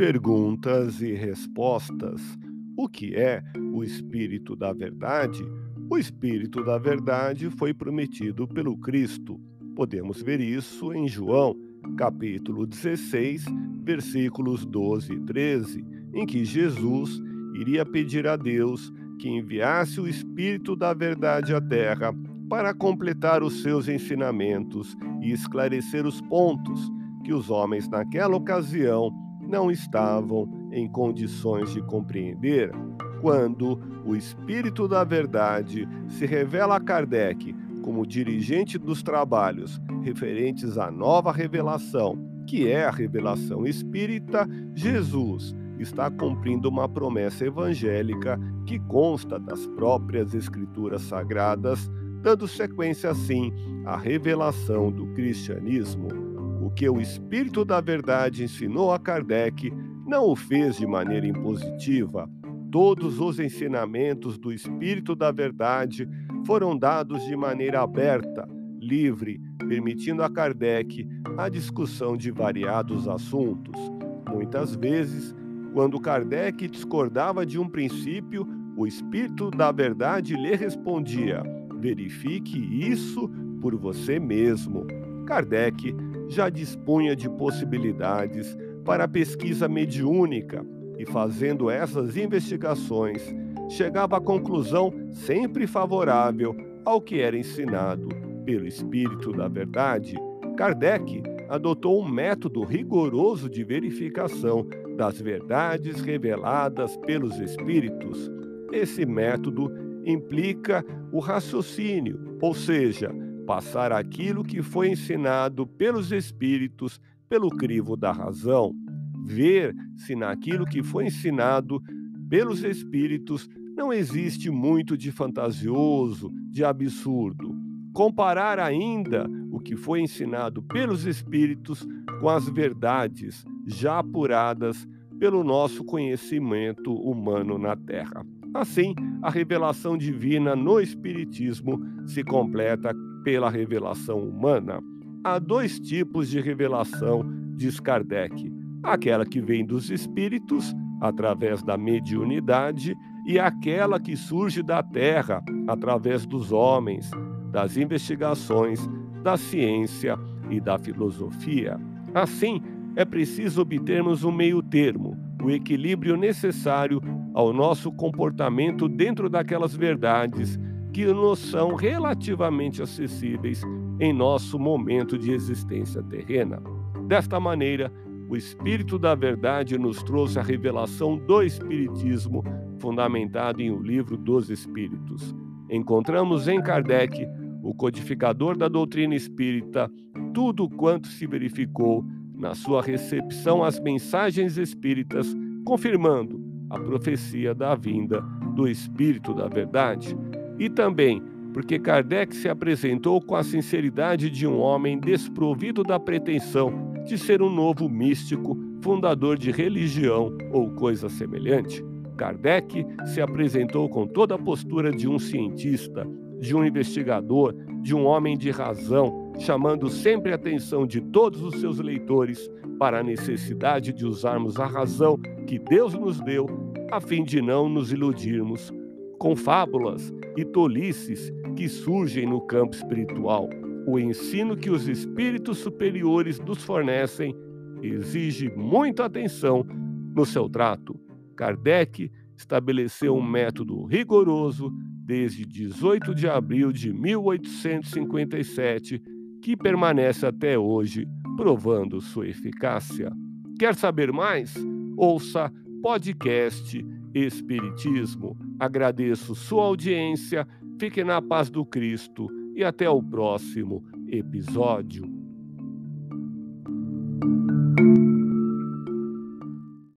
Perguntas e respostas. O que é o Espírito da Verdade? O Espírito da Verdade foi prometido pelo Cristo. Podemos ver isso em João, capítulo 16, versículos 12 e 13, em que Jesus iria pedir a Deus que enviasse o Espírito da Verdade à Terra para completar os seus ensinamentos e esclarecer os pontos que os homens naquela ocasião não estavam em condições de compreender. Quando o Espírito da Verdade se revela a Kardec como dirigente dos trabalhos referentes à nova revelação, que é a revelação espírita, Jesus está cumprindo uma promessa evangélica que consta das próprias Escrituras Sagradas, dando sequência assim à revelação do cristianismo. O que o Espírito da Verdade ensinou a Kardec não o fez de maneira impositiva. Todos os ensinamentos do Espírito da Verdade foram dados de maneira aberta, livre, permitindo a Kardec a discussão de variados assuntos. Muitas vezes, quando Kardec discordava de um princípio, o Espírito da Verdade lhe respondia: verifique isso por você mesmo. Kardec já dispunha de possibilidades para pesquisa mediúnica e, fazendo essas investigações, chegava à conclusão sempre favorável ao que era ensinado pelo Espírito da Verdade. Kardec adotou um método rigoroso de verificação das verdades reveladas pelos Espíritos. Esse método implica o raciocínio, ou seja, passar aquilo que foi ensinado pelos Espíritos pelo crivo da razão, ver se naquilo que foi ensinado pelos Espíritos não existe muito de fantasioso, de absurdo. Comparar ainda o que foi ensinado pelos Espíritos com as verdades já apuradas pelo nosso conhecimento humano na Terra. Assim, a revelação divina no Espiritismo se completa pela revelação humana. Há dois tipos de revelação, diz Kardec: aquela que vem dos espíritos, através da mediunidade, e aquela que surge da terra, através dos homens, das investigações, da ciência e da filosofia. Assim, é preciso obtermos um meio-termo, o equilíbrio necessário ao nosso comportamento dentro daquelas verdades que nos são relativamente acessíveis em nosso momento de existência terrena. Desta maneira, o Espírito da Verdade nos trouxe a revelação do Espiritismo, fundamentado em O Livro dos Espíritos. Encontramos em Kardec, o codificador da doutrina espírita, tudo quanto se verificou na sua recepção às mensagens espíritas, confirmando a profecia da vinda do Espírito da Verdade, e também porque Kardec se apresentou com a sinceridade de um homem desprovido da pretensão de ser um novo místico, fundador de religião ou coisa semelhante. Kardec se apresentou com toda a postura de um cientista, de um investigador, de um homem de razão, chamando sempre a atenção de todos os seus leitores para a necessidade de usarmos a razão que Deus nos deu, a fim de não nos iludirmos com fábulas e tolices que surgem no campo espiritual. O ensino que os espíritos superiores nos fornecem exige muita atenção no seu trato. Kardec estabeleceu um método rigoroso desde 18 de abril de 1857, que permanece até hoje, provando sua eficácia. Quer saber mais? Ouça podcast Espiritismo. Agradeço sua audiência, fique na paz do Cristo e até o próximo episódio.